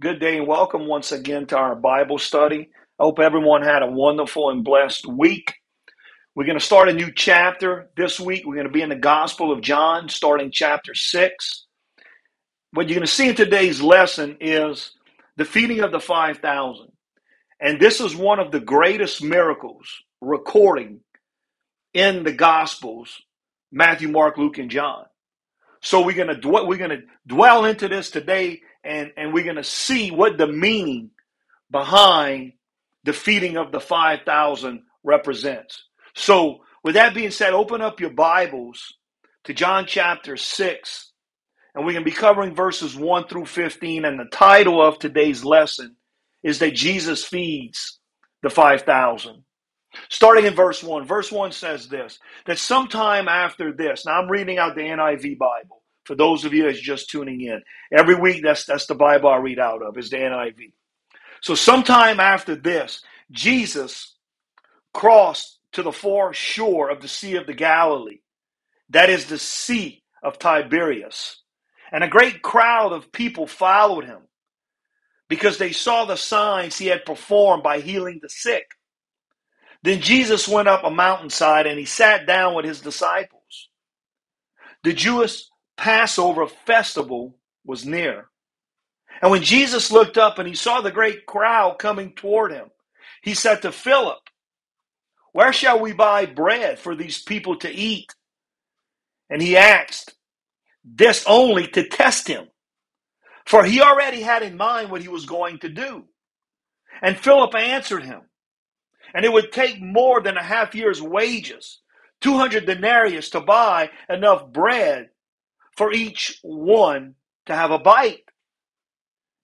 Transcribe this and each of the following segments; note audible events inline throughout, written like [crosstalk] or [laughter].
Good day and welcome once again to our Bible study. I hope everyone had a wonderful and blessed week. We're going to start a new chapter this week. We're going to be in the Gospel of John, starting chapter 6. What you're going to see in today's lesson is the feeding of the 5,000. And this is one of the greatest miracles recording in the Gospels Matthew, Mark, Luke, and John. So we're going to dwell, we're going to dwell into this today and, and we're going to see what the meaning behind the feeding of the 5,000 represents. So, with that being said, open up your Bibles to John chapter 6, and we're going to be covering verses 1 through 15. And the title of today's lesson is that Jesus feeds the 5,000. Starting in verse 1, verse 1 says this that sometime after this, now I'm reading out the NIV Bible for those of you that's just tuning in. Every week, that's, that's the Bible I read out of, is the NIV. So, sometime after this, Jesus crossed to the far shore of the Sea of the Galilee. That is the Sea of Tiberias. And a great crowd of people followed him because they saw the signs he had performed by healing the sick. Then Jesus went up a mountainside and he sat down with his disciples. The Jewish Passover festival was near. And when Jesus looked up and he saw the great crowd coming toward him, he said to Philip, Where shall we buy bread for these people to eat? And he asked this only to test him, for he already had in mind what he was going to do. And Philip answered him, And it would take more than a half year's wages, 200 denarius, to buy enough bread for each one to have a bite.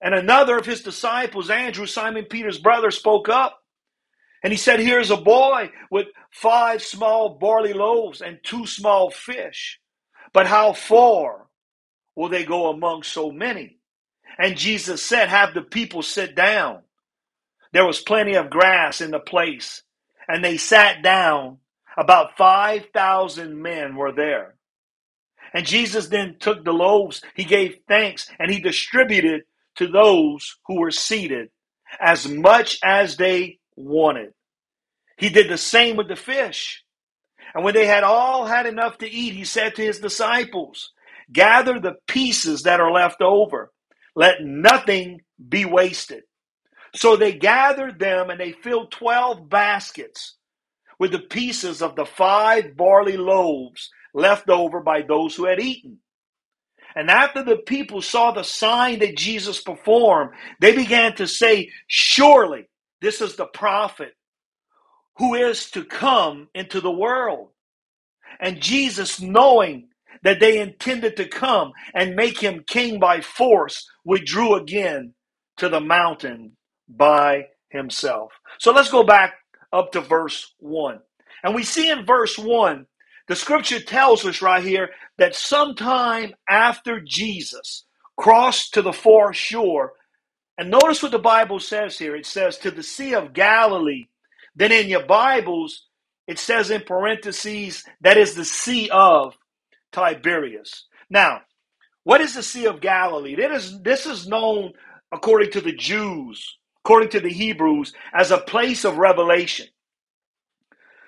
And another of his disciples, Andrew, Simon Peter's brother, spoke up. And he said, Here's a boy with five small barley loaves and two small fish. But how far will they go among so many? And Jesus said, Have the people sit down. There was plenty of grass in the place. And they sat down. About 5,000 men were there. And Jesus then took the loaves, he gave thanks, and he distributed to those who were seated as much as they wanted. He did the same with the fish. And when they had all had enough to eat, he said to his disciples, Gather the pieces that are left over. Let nothing be wasted. So they gathered them and they filled 12 baskets with the pieces of the five barley loaves left over by those who had eaten. And after the people saw the sign that Jesus performed, they began to say, Surely this is the prophet who is to come into the world. And Jesus, knowing that they intended to come and make him king by force, withdrew again to the mountain by himself. So let's go back up to verse 1. And we see in verse 1 the scripture tells us right here that sometime after Jesus crossed to the far shore, and notice what the Bible says here it says to the Sea of Galilee. Then in your Bibles, it says in parentheses, that is the Sea of Tiberias. Now, what is the Sea of Galilee? Is, this is known, according to the Jews, according to the Hebrews, as a place of revelation.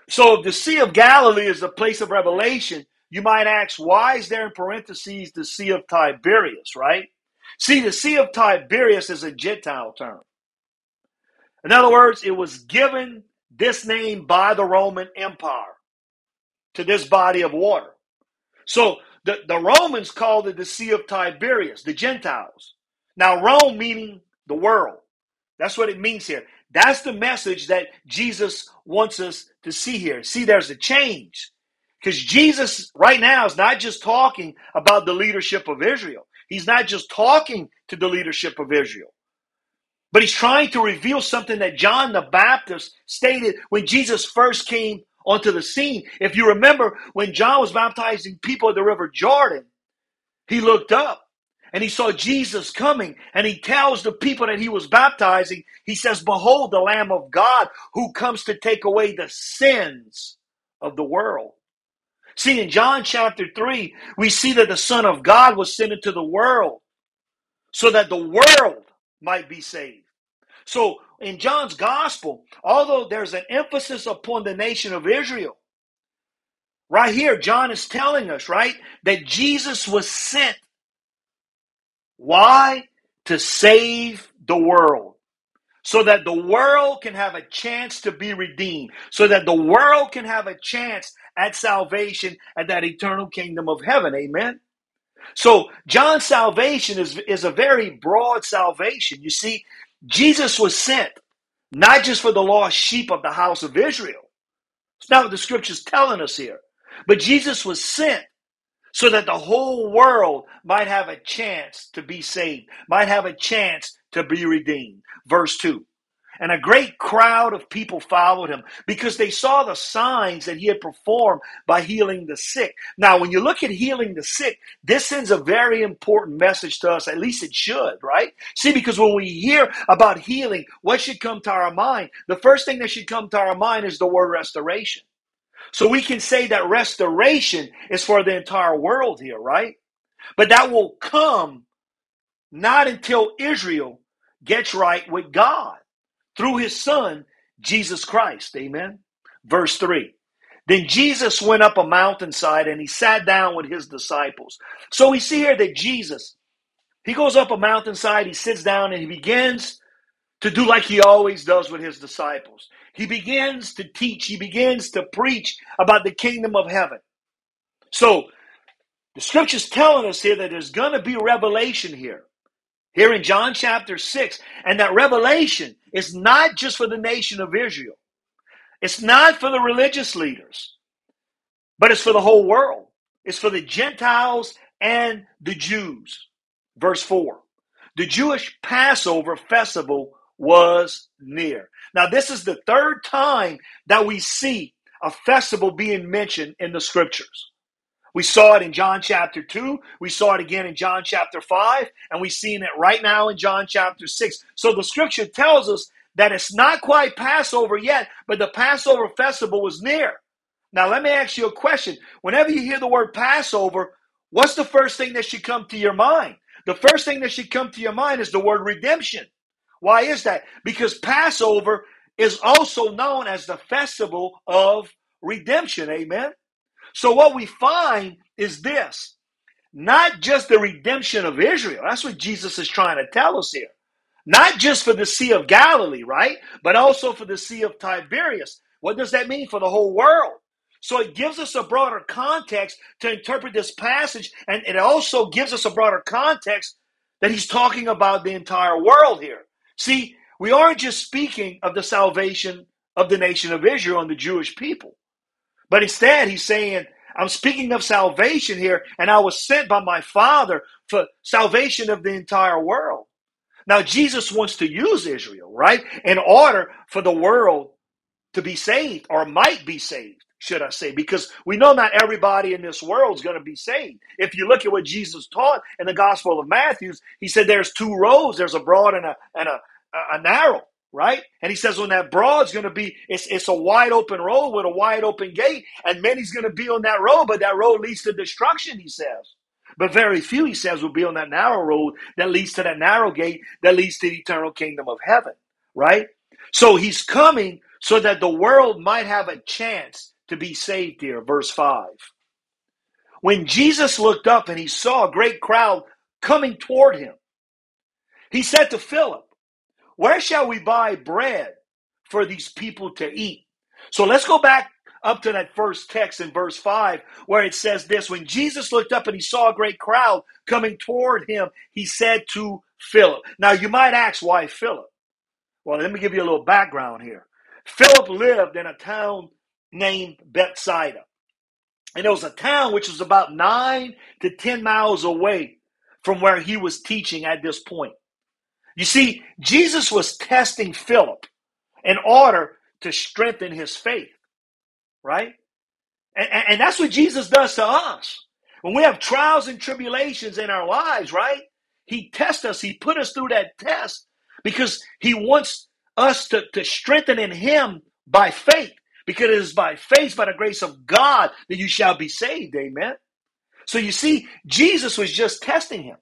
So if the Sea of Galilee is the place of revelation, you might ask, why is there in parentheses the Sea of Tiberias, right? See, the Sea of Tiberias is a Gentile term. In other words, it was given this name by the Roman Empire to this body of water. So the, the Romans called it the Sea of Tiberias, the Gentiles. Now, Rome meaning the world. That's what it means here. That's the message that Jesus wants us to see here. See, there's a change. Because Jesus, right now, is not just talking about the leadership of Israel. He's not just talking to the leadership of Israel. But he's trying to reveal something that John the Baptist stated when Jesus first came onto the scene. If you remember, when John was baptizing people at the River Jordan, he looked up and he saw Jesus coming and he tells the people that he was baptizing, he says, Behold the Lamb of God who comes to take away the sins of the world. See, in John chapter 3, we see that the Son of God was sent into the world so that the world might be saved. So in John's gospel, although there's an emphasis upon the nation of Israel, right here, John is telling us, right, that Jesus was sent. Why? To save the world. So that the world can have a chance to be redeemed. So that the world can have a chance at salvation at that eternal kingdom of heaven. Amen. So John's salvation is, is a very broad salvation. You see, Jesus was sent not just for the lost sheep of the house of Israel. It's not what the scripture's telling us here. But Jesus was sent so that the whole world might have a chance to be saved, might have a chance to be redeemed. Verse 2. And a great crowd of people followed him because they saw the signs that he had performed by healing the sick. Now, when you look at healing the sick, this sends a very important message to us. At least it should, right? See, because when we hear about healing, what should come to our mind? The first thing that should come to our mind is the word restoration. So we can say that restoration is for the entire world here, right? But that will come not until Israel gets right with God through his son, Jesus Christ. Amen. Verse 3. Then Jesus went up a mountainside and he sat down with his disciples. So we see here that Jesus, he goes up a mountainside, he sits down and he begins to do like he always does with his disciples. He begins to teach, he begins to preach about the kingdom of heaven. So the scripture's telling us here that there's going to be revelation here here in John chapter 6. And that revelation is not just for the nation of Israel, it's not for the religious leaders, but it's for the whole world. It's for the Gentiles and the Jews. Verse 4 The Jewish Passover festival was near. Now, this is the third time that we see a festival being mentioned in the scriptures. We saw it in John chapter 2. We saw it again in John chapter 5. And we've seen it right now in John chapter 6. So the scripture tells us that it's not quite Passover yet, but the Passover festival was near. Now, let me ask you a question. Whenever you hear the word Passover, what's the first thing that should come to your mind? The first thing that should come to your mind is the word redemption. Why is that? Because Passover is also known as the festival of redemption. Amen. So what we find is this not just the redemption of Israel. That's what Jesus is trying to tell us here. Not just for the Sea of Galilee, right? But also for the Sea of Tiberias. What does that mean for the whole world? So it gives us a broader context to interpret this passage, and it also gives us a broader context that he's talking about the entire world here. See, we aren't just speaking of the salvation of the nation of Israel and the Jewish people. But instead, he's saying, I'm speaking of salvation here, and I was sent by my Father for salvation of the entire world. Now, Jesus wants to use Israel, right, in order for the world to be saved or might be saved, should I say, because we know not everybody in this world is going to be saved. If you look at what Jesus taught in the Gospel of Matthew, he said there's two roads there's a broad and a, and a, a narrow right? And he says when that broad's going to be, it's, it's a wide open road with a wide open gate, and many's going to be on that road, but that road leads to destruction, he says. But very few, he says, will be on that narrow road that leads to that narrow gate that leads to the eternal kingdom of heaven, right? So he's coming so that the world might have a chance to be saved here. Verse 5. When Jesus looked up and he saw a great crowd coming toward him, he said to Philip, where shall we buy bread for these people to eat? So let's go back up to that first text in verse 5 where it says this When Jesus looked up and he saw a great crowd coming toward him, he said to Philip. Now you might ask, why Philip? Well, let me give you a little background here. Philip lived in a town named Bethsaida. And it was a town which was about nine to 10 miles away from where he was teaching at this point. You see, Jesus was testing Philip in order to strengthen his faith, right? And, and, that's what Jesus does to us. When we have trials and tribulations in our lives, right? He tests us, He put us through that test because He wants us to, to strengthen in Him by faith. Because it is by faith, by the grace of God, that you shall be saved. Amen. So you see, Jesus was just testing him.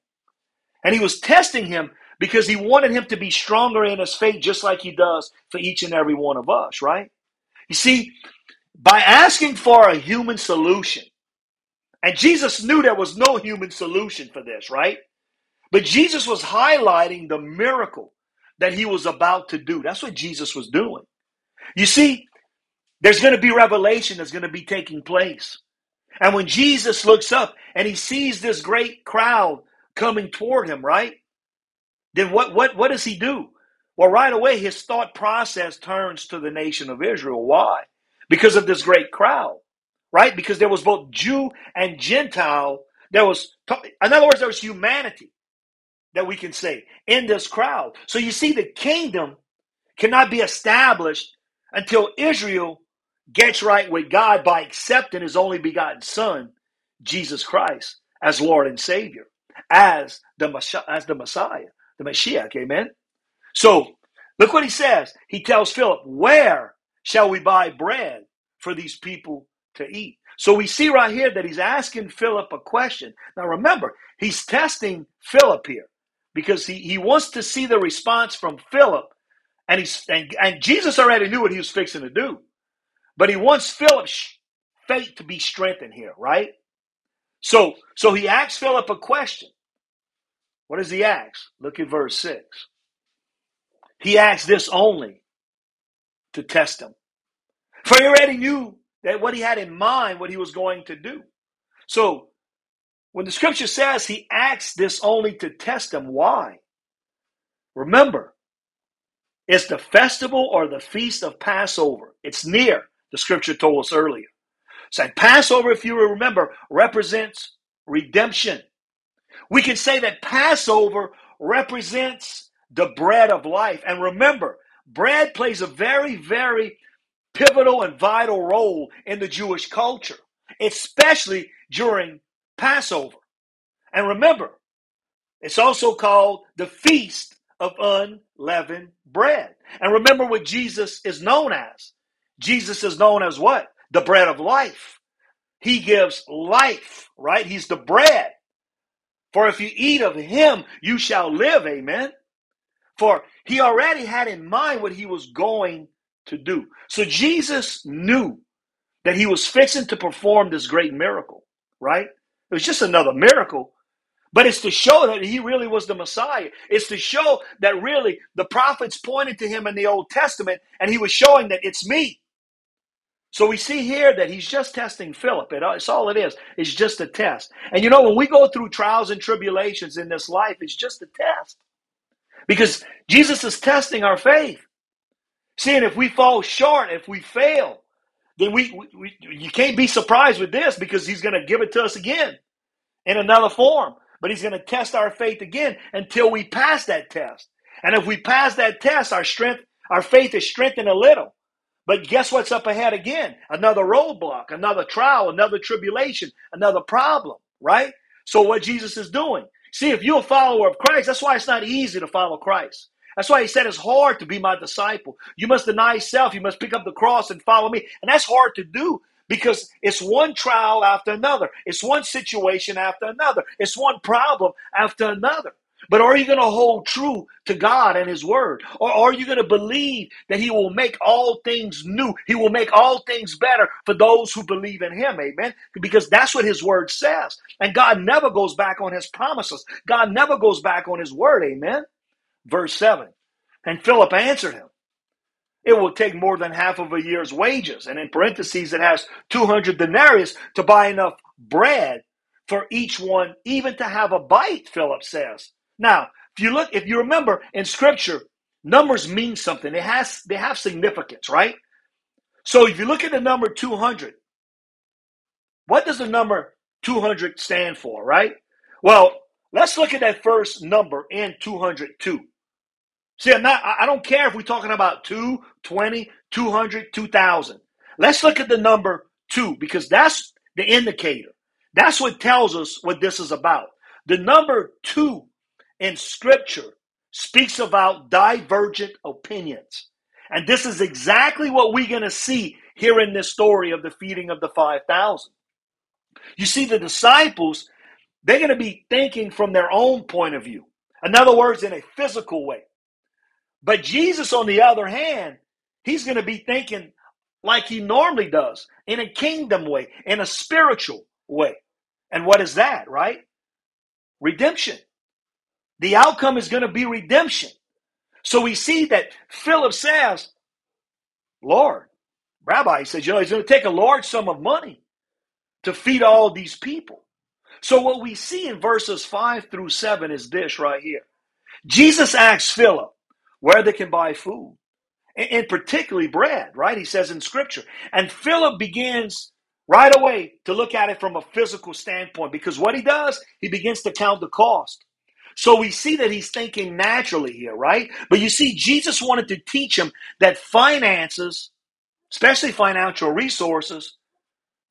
And he was testing him because he wanted him to be stronger in his faith, just like he does for each and every one of us, right? You see, by asking for a human solution, and Jesus knew there was no human solution for this, right? But Jesus was highlighting the miracle that he was about to do. That's what Jesus was doing. You see, there's going to be revelation that's going to be taking place. And when Jesus looks up and he sees this great crowd coming toward him, right? Then what what what does he do? Well, right away his thought process turns to the nation of Israel. Why? Because of this great crowd, right? Because there was both Jew and Gentile. There was, in other words, there was humanity that we can say in this crowd. So you see, the kingdom cannot be established until Israel gets right with God by accepting his only begotten Son, Jesus Christ, as Lord and Savior, as the, as the Messiah, the Mashiach. Amen. So look what he says. He tells Philip, Where shall we buy bread for these people to eat? So we see right here that he's asking Philip a question. Now remember, he's testing Philip here because he, he wants to see the response from Philip. And he's and, and Jesus already knew what he was fixing to do. But he wants Philip's faith to be strengthened here, right? So so he asks Philip a question. What does he ask? Look at verse 6. He asked this only to test him. For he already knew that what he had in mind, what he was going to do. So when the scripture says he acts this only to test them, why? Remember, it's the festival or the feast of Passover. It's near, the scripture told us earlier. So Passover, if you remember, represents redemption. We can say that Passover represents the bread of life. And remember, bread plays a very, very pivotal and vital role in the Jewish culture, especially during Passover. And remember, it's also called the Feast of Unleavened Bread. And remember what Jesus is known as. Jesus is known as what? The bread of life. He gives life, right? He's the bread. For if you eat of him, you shall live. Amen. For he already had in mind what he was going to do. So Jesus knew that he was fixing to perform this great miracle, right? It was just another miracle. But it's to show that he really was the Messiah. It's to show that really the prophets pointed to him in the Old Testament and he was showing that it's me. So we see here that he's just testing Philip. It's all it is. It's just a test. And you know, when we go through trials and tribulations in this life, it's just a test. Because Jesus is testing our faith. Seeing if we fall short, if we fail, then we, we, we you can't be surprised with this because he's going to give it to us again in another form. But he's going to test our faith again until we pass that test. And if we pass that test, our strength, our faith is strengthened a little. But guess what's up ahead again? Another roadblock, another trial, another tribulation, another problem, right? So what Jesus is doing. See, if you're a follower of Christ, that's why it's not easy to follow Christ. That's why he said it's hard to be my disciple. You must deny self. You must pick up the cross and follow me. And that's hard to do because it's one trial after another. It's one situation after another. It's one problem after another. But are you going to hold true to God and His Word? Or are you going to believe that He will make all things new? He will make all things better for those who believe in Him. Amen. Because that's what His Word says. And God never goes back on His promises, God never goes back on His Word. Amen. Verse 7 And Philip answered him, It will take more than half of a year's wages. And in parentheses, it has 200 denarius to buy enough bread for each one, even to have a bite, Philip says. Now, if you look, if you remember in scripture, numbers mean something. It has they have significance, right? So if you look at the number 200, what does the number 200 stand for, right? Well, let's look at that first number in 202. See, I'm not, I don't care if we're talking about 2, 20, 200, 2000. Let's look at the number 2 because that's the indicator. That's what tells us what this is about. The number 2 in scripture speaks about divergent opinions. And this is exactly what we're going to see here in this story of the feeding of the 5,000. You see, the disciples, they're going to be thinking from their own point of view. In other words, in a physical way. But Jesus, on the other hand, he's going to be thinking like he normally does in a kingdom way, in a spiritual way. And what is that, right? Redemption. The outcome is going to be redemption. So we see that Philip says, Lord, Rabbi says, you know, he's going to take a large sum of money to feed all these people. So what we see in verses 5 through 7 is this right here. Jesus asks Philip where they can buy food, and particularly bread, right? He says in scripture. And Philip begins right away to look at it from a physical standpoint because what he does, he begins to count the cost. So we see that he's thinking naturally here, right? But you see, Jesus wanted to teach him that finances, especially financial resources,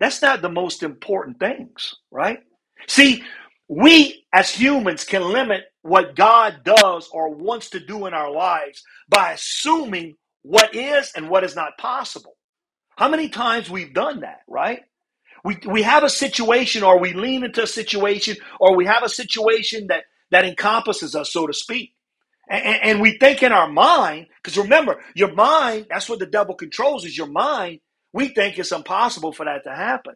that's not the most important things, right? See, we as humans can limit what God does or wants to do in our lives by assuming what is and what is not possible. How many times we've done that, right? We, we have a situation or we lean into a situation or we have a situation that, that encompasses us, so to speak. And, and we think in our mind, because remember, your mind, that's what the devil controls is your mind. We think it's impossible for that to happen.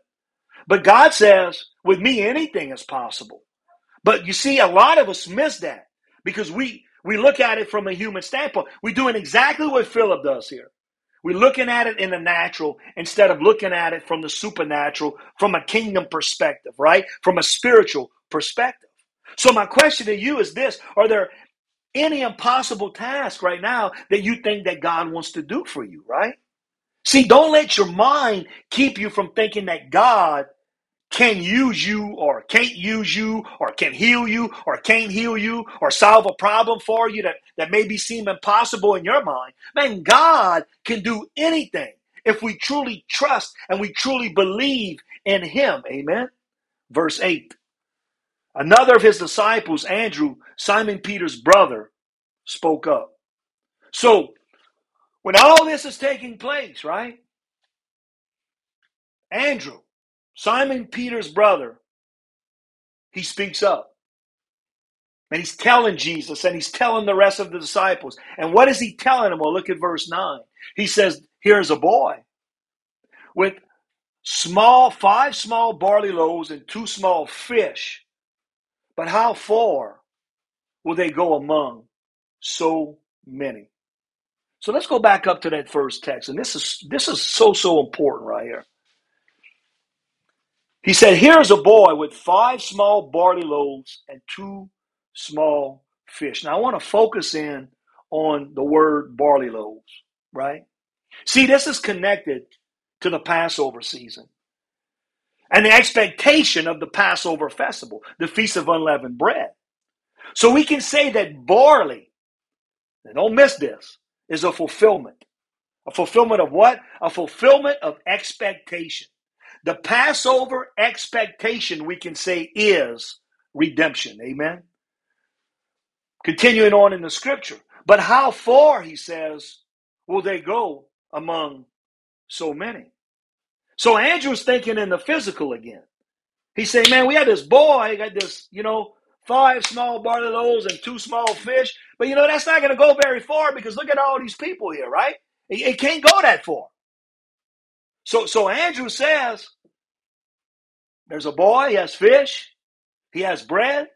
But God says, with me, anything is possible. But you see, a lot of us miss that because we, we look at it from a human standpoint. We're doing exactly what Philip does here. We're looking at it in the natural instead of looking at it from the supernatural, from a kingdom perspective, right? From a spiritual perspective. So, my question to you is this Are there any impossible task right now that you think that God wants to do for you, right? See, don't let your mind keep you from thinking that God can use you or can't use you or can heal you or can't heal you or solve a problem for you that, that maybe seem impossible in your mind. Man, God can do anything if we truly trust and we truly believe in Him. Amen. Verse 8. Another of his disciples, Andrew, Simon Peter's brother, spoke up. So, when all this is taking place, right? Andrew, Simon Peter's brother, he speaks up. And he's telling Jesus and he's telling the rest of the disciples. And what is he telling them? Well, look at verse 9. He says, Here's a boy with small, five small barley loaves and two small fish. But how far will they go among so many? So let's go back up to that first text. And this is this is so, so important right here. He said, Here's a boy with five small barley loaves and two small fish. Now, I want to focus in on the word barley loaves, right? See, this is connected to the Passover season and the expectation of the Passover festival, the Feast of Unleavened Bread. So we can say that barley, and don't miss this, is a fulfillment. A fulfillment of what? A fulfillment of expectation. The Passover expectation, we can say, is redemption. Amen. Continuing on in the scripture. But how far, he says, will they go among so many? So Andrew's thinking in the physical again. He's saying, man, we had this boy, got this, you know, five small barley loaves and two small fish. But, you know, that's not going to go very far because look at all these people here, right? It, it can't go that far. So, so Andrew says, there's a boy, he has fish, he has bread,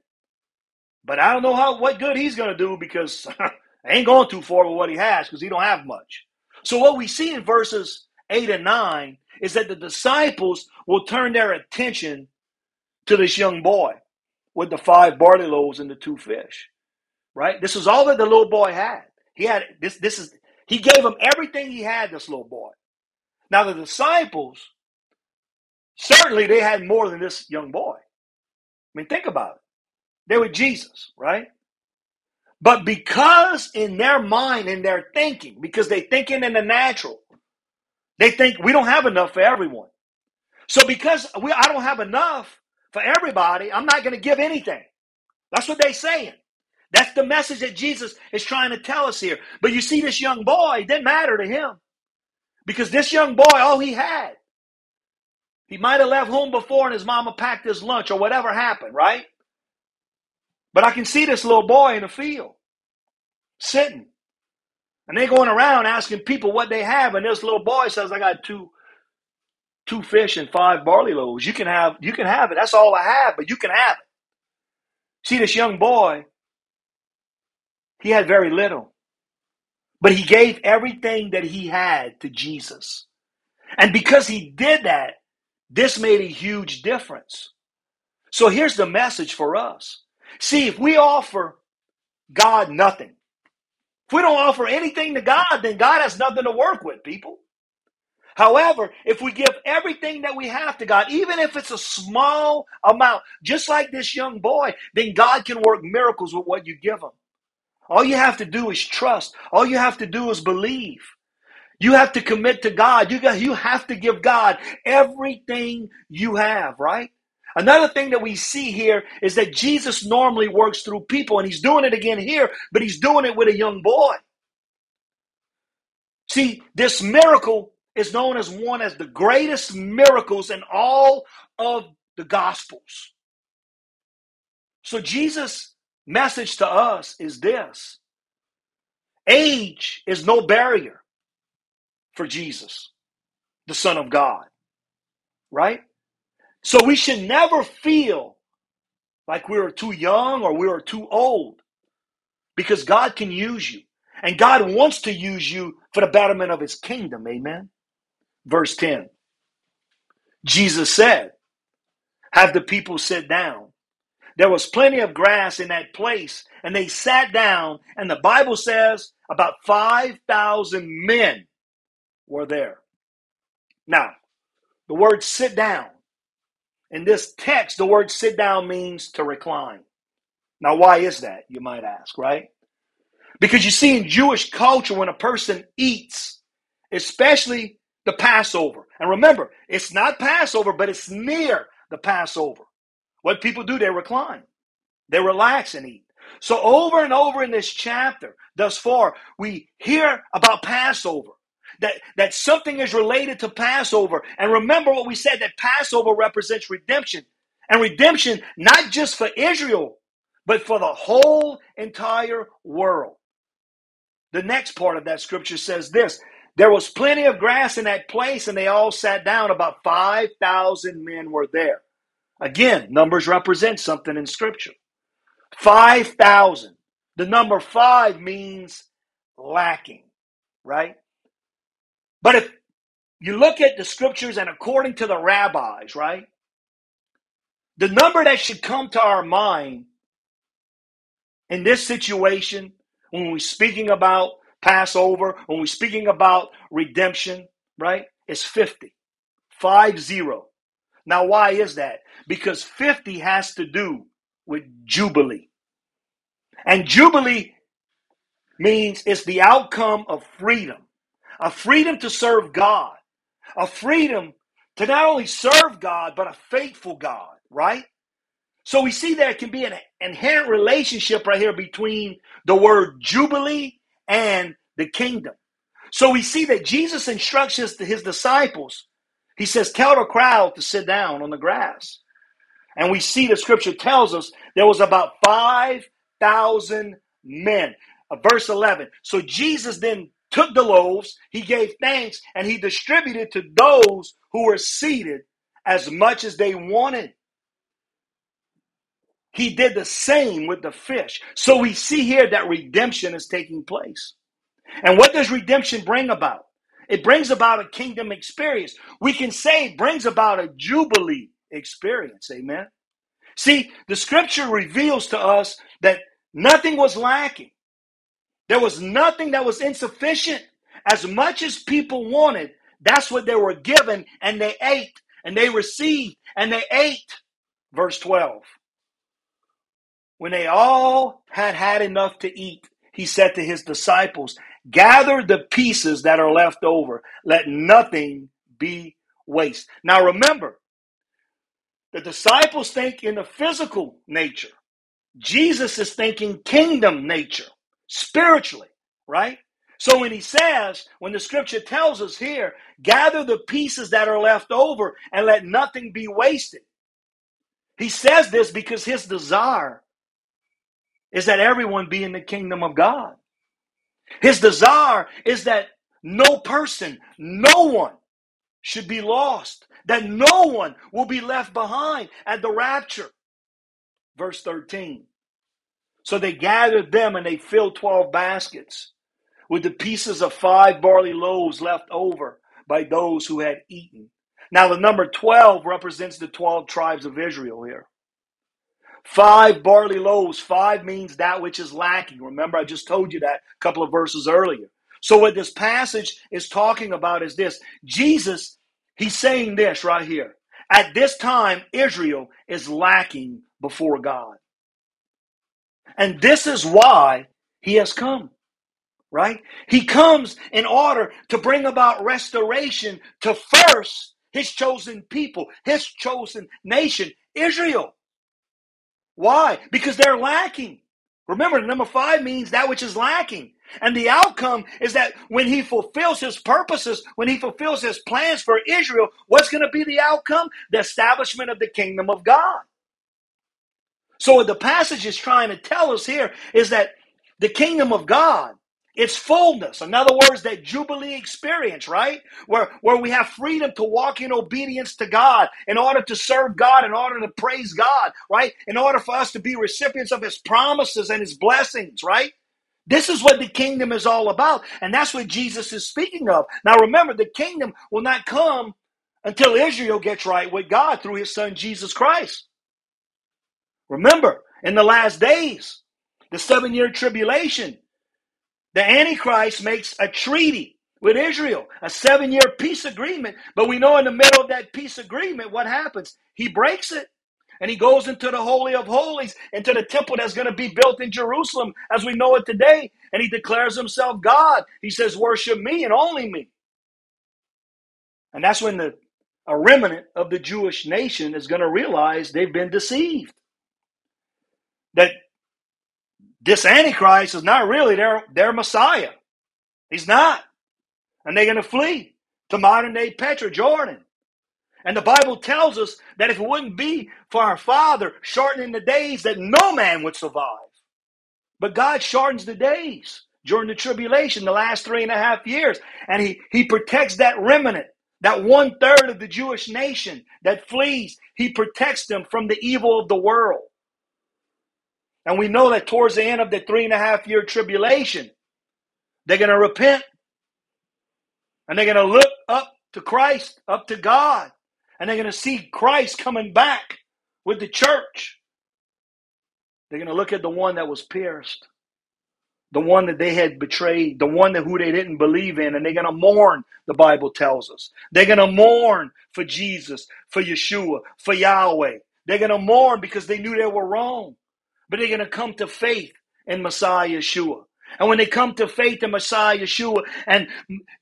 but I don't know how what good he's going to do because [laughs] I ain't going too far with what he has because he don't have much. So what we see in verses 8 and 9 is that the disciples will turn their attention to this young boy with the five barley loaves and the two fish. Right? This is all that the little boy had. He had this this is he gave him everything he had, this little boy. Now the disciples, certainly they had more than this young boy. I mean, think about it. They were Jesus, right? But because in their mind, in their thinking, because they thinking in the natural, they think we don't have enough for everyone. So because we, I don't have enough for everybody, I'm not going to give anything. That's what they're saying. That's the message that Jesus is trying to tell us here. But you see, this young boy, it didn't matter to him. Because this young boy, all he had, he might have left home before and his mama packed his lunch or whatever happened, right? But I can see this little boy in the field sitting. And they're going around asking people what they have. And this little boy says, I got two two fish and five barley loaves. You can have you can have it. That's all I have, but you can have it. See, this young boy, he had very little. But he gave everything that he had to Jesus. And because he did that, this made a huge difference. So here's the message for us. See, if we offer God nothing, if we don't offer anything to God, then God has nothing to work with, people. However, if we give everything that we have to God, even if it's a small amount, just like this young boy, then God can work miracles with what you give him. All you have to do is trust. All you have to do is believe. You have to commit to God. You got, you have to give God everything you have, right? Another thing that we see here is that Jesus normally works through people, and he's doing it again here, but he's doing it with a young boy. See, this miracle is known as one of the greatest miracles in all of the gospels. So Jesus' message to us is this. Age is no barrier for Jesus, the Son of God. Right? So we should never feel like we are too young or we are too old because God can use you. And God wants to use you for the betterment of his kingdom. Amen. Verse 10 Jesus said, Have the people sit down. There was plenty of grass in that place, and they sat down, and the Bible says about 5,000 men were there. Now, the word sit down, in this text, the word sit down means to recline. Now, why is that, you might ask, right? Because you see, in Jewish culture, when a person eats, especially the Passover. And remember, it's not Passover, but it's near the Passover. What people do, they recline, they relax and eat. So, over and over in this chapter, thus far, we hear about Passover. That, that something is related to Passover. And remember what we said that Passover represents redemption. And redemption, not just for Israel, but for the whole entire world. The next part of that scripture says this there was plenty of grass in that place, and they all sat down. About 5,000 men were there. Again, numbers represent something in Scripture. 5,000. The number five means lacking, right? But if you look at the Scriptures and according to the rabbis, right? The number that should come to our mind in this situation, when we're speaking about Passover, when we're speaking about redemption, right? is 50. 5 0. Now, why is that? Because 50 has to do with Jubilee. And Jubilee means it's the outcome of freedom a freedom to serve God, a freedom to not only serve God, but a faithful God, right? So we see there can be an inherent relationship right here between the word Jubilee and the kingdom. So we see that Jesus instructs his, his disciples. He says, Tell the crowd to sit down on the grass. And we see the scripture tells us there was about 5,000 men. Uh, verse 11. So Jesus then took the loaves, he gave thanks, and he distributed to those who were seated as much as they wanted. He did the same with the fish. So we see here that redemption is taking place. And what does redemption bring about? It brings about a kingdom experience. We can say it brings about a jubilee experience. Amen. See, the scripture reveals to us that nothing was lacking. There was nothing that was insufficient. As much as people wanted, that's what they were given, and they ate, and they received, and they ate. Verse 12. When they all had had enough to eat, he said to his disciples, Gather the pieces that are left over. Let nothing be waste. Now remember, the disciples think in the physical nature. Jesus is thinking kingdom nature, spiritually, right? So when he says, when the scripture tells us here, gather the pieces that are left over and let nothing be wasted. He says this because his desire is that everyone be in the kingdom of God. His desire is that no person, no one should be lost, that no one will be left behind at the rapture. Verse 13. So they gathered them and they filled 12 baskets with the pieces of five barley loaves left over by those who had eaten. Now, the number 12 represents the 12 tribes of Israel here. Five barley loaves, five means that which is lacking. Remember, I just told you that a couple of verses earlier. So, what this passage is talking about is this Jesus, he's saying this right here. At this time, Israel is lacking before God. And this is why he has come, right? He comes in order to bring about restoration to first his chosen people, his chosen nation, Israel. Why? Because they're lacking. Remember, number five means that which is lacking. And the outcome is that when he fulfills his purposes, when he fulfills his plans for Israel, what's going to be the outcome? The establishment of the kingdom of God. So, what the passage is trying to tell us here is that the kingdom of God, its fullness, in other words, that Jubilee experience, right? Where, where we have freedom to walk in obedience to God, in order to serve God, in order to praise God, right? In order for us to be recipients of His promises and His blessings, right? This is what the kingdom is all about. And that's what Jesus is speaking of. Now, remember, the kingdom will not come until Israel gets right with God through His Son, Jesus Christ. Remember, in the last days, the seven year tribulation, the Antichrist makes a treaty with Israel, a seven year peace agreement. But we know in the middle of that peace agreement, what happens? He breaks it. And he goes into the Holy of Holies, into the temple that's going to be built in Jerusalem as we know it today. And he declares himself God. He says, Worship me and only me. And that's when the a remnant of the Jewish nation is going to realize they've been deceived that this Antichrist is not really their, their Messiah. He's not. And they're going to flee to modern day Petra, Jordan. And the Bible tells us that if it wouldn't be for our Father shortening the days, that no man would survive. But God shortens the days during the tribulation, the last three and a half years. And He, he protects that remnant, that one third of the Jewish nation that flees. He protects them from the evil of the world. And we know that towards the end of the three and a half year tribulation, they're going to repent and they're going to look up to Christ, up to God, and they're going to see Christ coming back with the church. They're going to look at the one that was pierced, the one that they had betrayed, the one that who they didn't believe in, and they're going to mourn, the Bible tells us. They're going to mourn for Jesus, for Yeshua, for Yahweh. They're going to mourn because they knew they were wrong but they're going to come to faith in Messiah Yeshua. And when they come to faith in Messiah Yeshua, and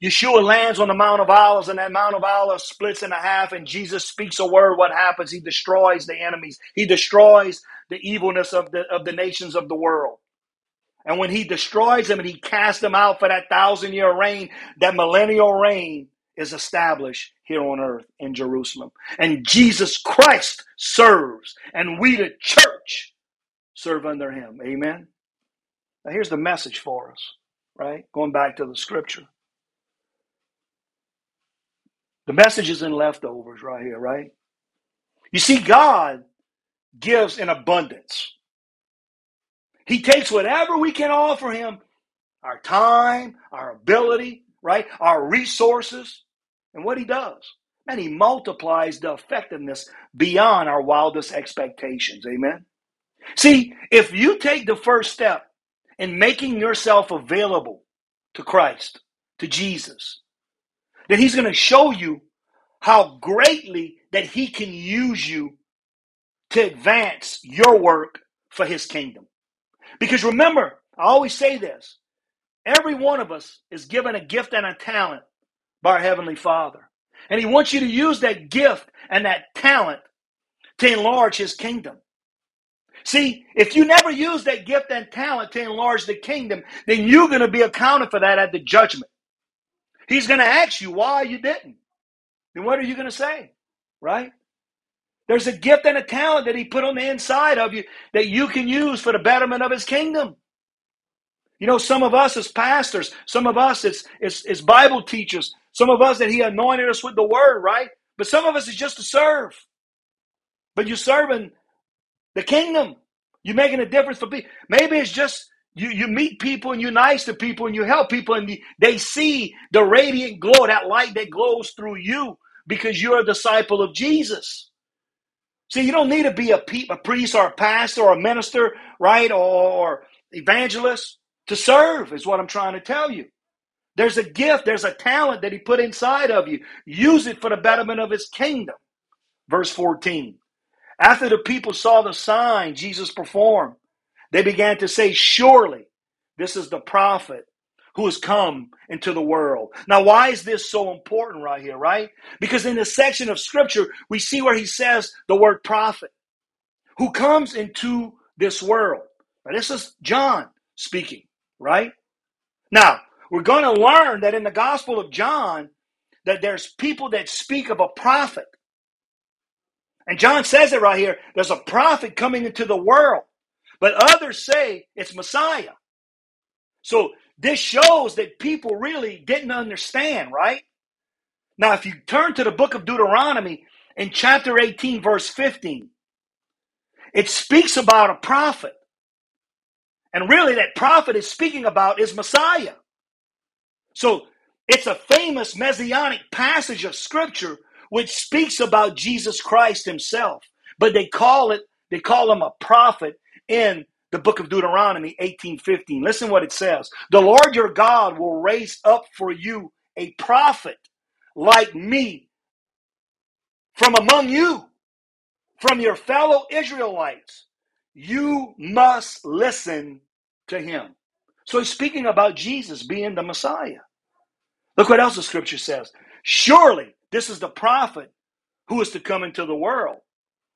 Yeshua lands on the Mount of Olives, and that Mount of Olives splits in half, and Jesus speaks a word, what happens? He destroys the enemies. He destroys the evilness of the of the nations of the world. And when he destroys them and he casts them out for that thousand year reign, that millennial reign is established here on earth in Jerusalem. And Jesus Christ serves, and we, the church, serve under him. Amen. Now, here's the message for us, right? Going back to the scripture. The message is in leftovers right here, right? You see, God gives in abundance. He takes whatever we can offer Him our time, our ability, right? Our resources, and what He does. And He multiplies the effectiveness beyond our wildest expectations. Amen. See, if you take the first step in making yourself available to Christ, to Jesus, then He's going to show you how greatly that He can use you to advance your work for His kingdom. Because remember, I always say this every one of us is given a gift and a talent by our Heavenly Father. And He wants you to use that gift and that talent to enlarge His kingdom. See, if you never use that gift and talent to enlarge the kingdom, then you're going to be accounted for that at the judgment. He's going to ask you why you didn't. Then what are you going to say? Right? There's a gift and a talent that He put on the inside of you that you can use for the betterment of His kingdom. You know, some of us as pastors, some of us as, as, as Bible teachers, some of us that He anointed us with the word, right? But some of us is just to serve. But you're serving the kingdom. You're making a difference for people. Maybe it's just you, you meet people and you're nice to people and you help people and they see the radiant glow, that light that glows through you because you're a disciple of Jesus. See, you don't need to be a, a priest or a pastor or a minister, right? Or evangelist to serve, is what I'm trying to tell you. There's a gift, there's a talent that he put inside of you. Use it for the betterment of his kingdom. Verse 14. After the people saw the sign Jesus performed, they began to say, Surely this is the prophet who has come into the world. Now, why is this so important right here, right? Because in this section of scripture, we see where he says the word prophet who comes into this world. Now, this is John speaking, right? Now, we're going to learn that in the Gospel of John, that there's people that speak of a prophet. And John says it right here there's a prophet coming into the world. But others say it's Messiah. So this shows that people really didn't understand, right? Now, if you turn to the book of Deuteronomy in chapter 18, verse 15, it speaks about a prophet. And really, that prophet is speaking about is Messiah. So it's a famous messianic passage of scripture which speaks about Jesus Christ himself. But they call it, they call him a prophet in the book of Deuteronomy 18:15. Listen what it says. The Lord your God will raise up for you a prophet like me from among you, from your fellow Israelites. You must listen to him. So he's speaking about Jesus being the Messiah. Look what else the scripture says. Surely this is the prophet who is to come into the world.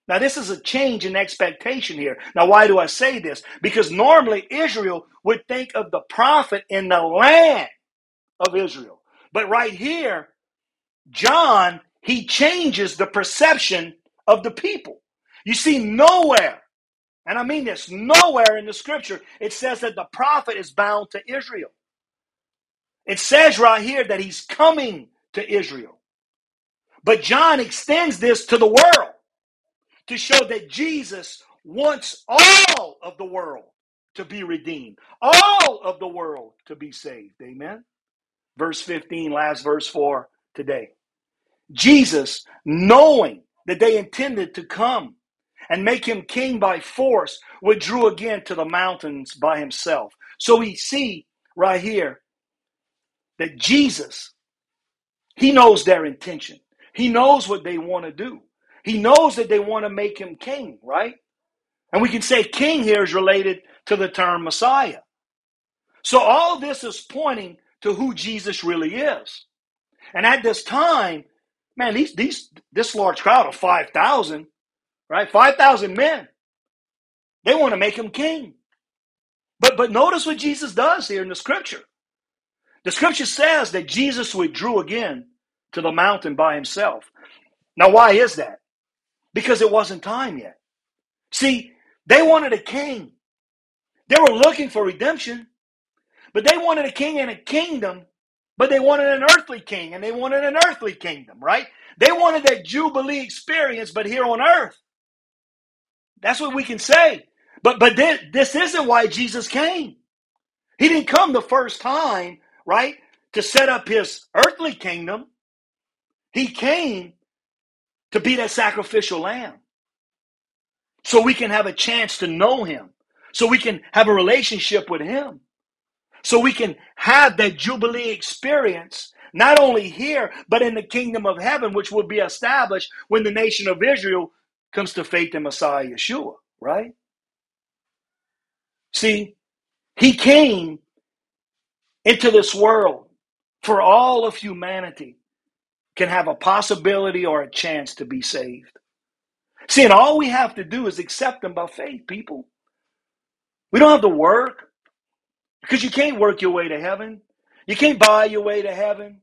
Now, this is a change in expectation here. Now, why do I say this? Because normally Israel would think of the prophet in the land of Israel. But right here, John, he changes the perception of the people. You see, nowhere, and I mean this, nowhere in the scripture, it says that the prophet is bound to Israel. It says right here that he's coming to Israel. But John extends this to the world to show that Jesus wants all of the world to be redeemed, all of the world to be saved. Amen. Verse 15, last verse for today. Jesus, knowing that they intended to come and make him king by force, withdrew again to the mountains by himself. So we see right here that Jesus, he knows their intention. He knows what they want to do. He knows that they want to make him king, right? And we can say king here is related to the term Messiah. So all this is pointing to who Jesus really is. And at this time, man, these these this large crowd of 5,000, right? 5,000 men. They want to make him king. But but notice what Jesus does here in the scripture. The scripture says that Jesus withdrew again to the mountain by himself. Now why is that? because it wasn't time yet. See, they wanted a king. They were looking for redemption, but they wanted a king and a kingdom, but they wanted an earthly king and they wanted an earthly kingdom, right? They wanted that Jubilee experience, but here on earth. That's what we can say. But but this, this isn't why Jesus came. He didn't come the first time, right, to set up his earthly kingdom. He came to be that sacrificial lamb. So we can have a chance to know him. So we can have a relationship with him. So we can have that Jubilee experience, not only here, but in the kingdom of heaven, which will be established when the nation of Israel comes to faith in Messiah Yeshua, right? See, he came into this world for all of humanity can have a possibility or a chance to be saved. See, and all we have to do is accept them by faith, people. We don't have to work because you can't work your way to heaven. You can't buy your way to heaven.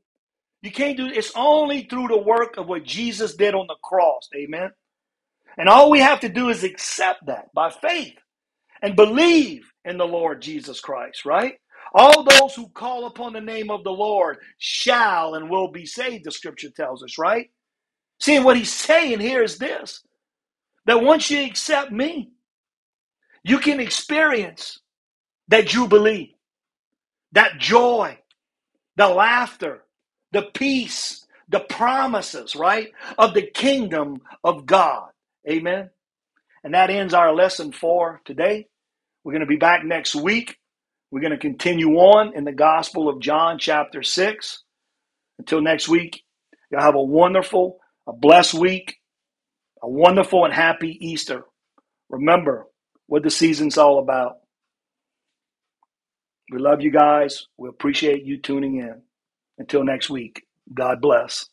You can't do it's only through the work of what Jesus did on the cross. Amen. And all we have to do is accept that by faith and believe in the Lord Jesus Christ, right? All those who call upon the name of the Lord shall and will be saved, the scripture tells us, right? See, what he's saying here is this that once you accept me, you can experience that jubilee, that joy, the laughter, the peace, the promises, right, of the kingdom of God. Amen. And that ends our lesson for today. We're going to be back next week. We're going to continue on in the Gospel of John, chapter 6. Until next week, you'll have a wonderful, a blessed week, a wonderful and happy Easter. Remember what the season's all about. We love you guys. We appreciate you tuning in. Until next week, God bless.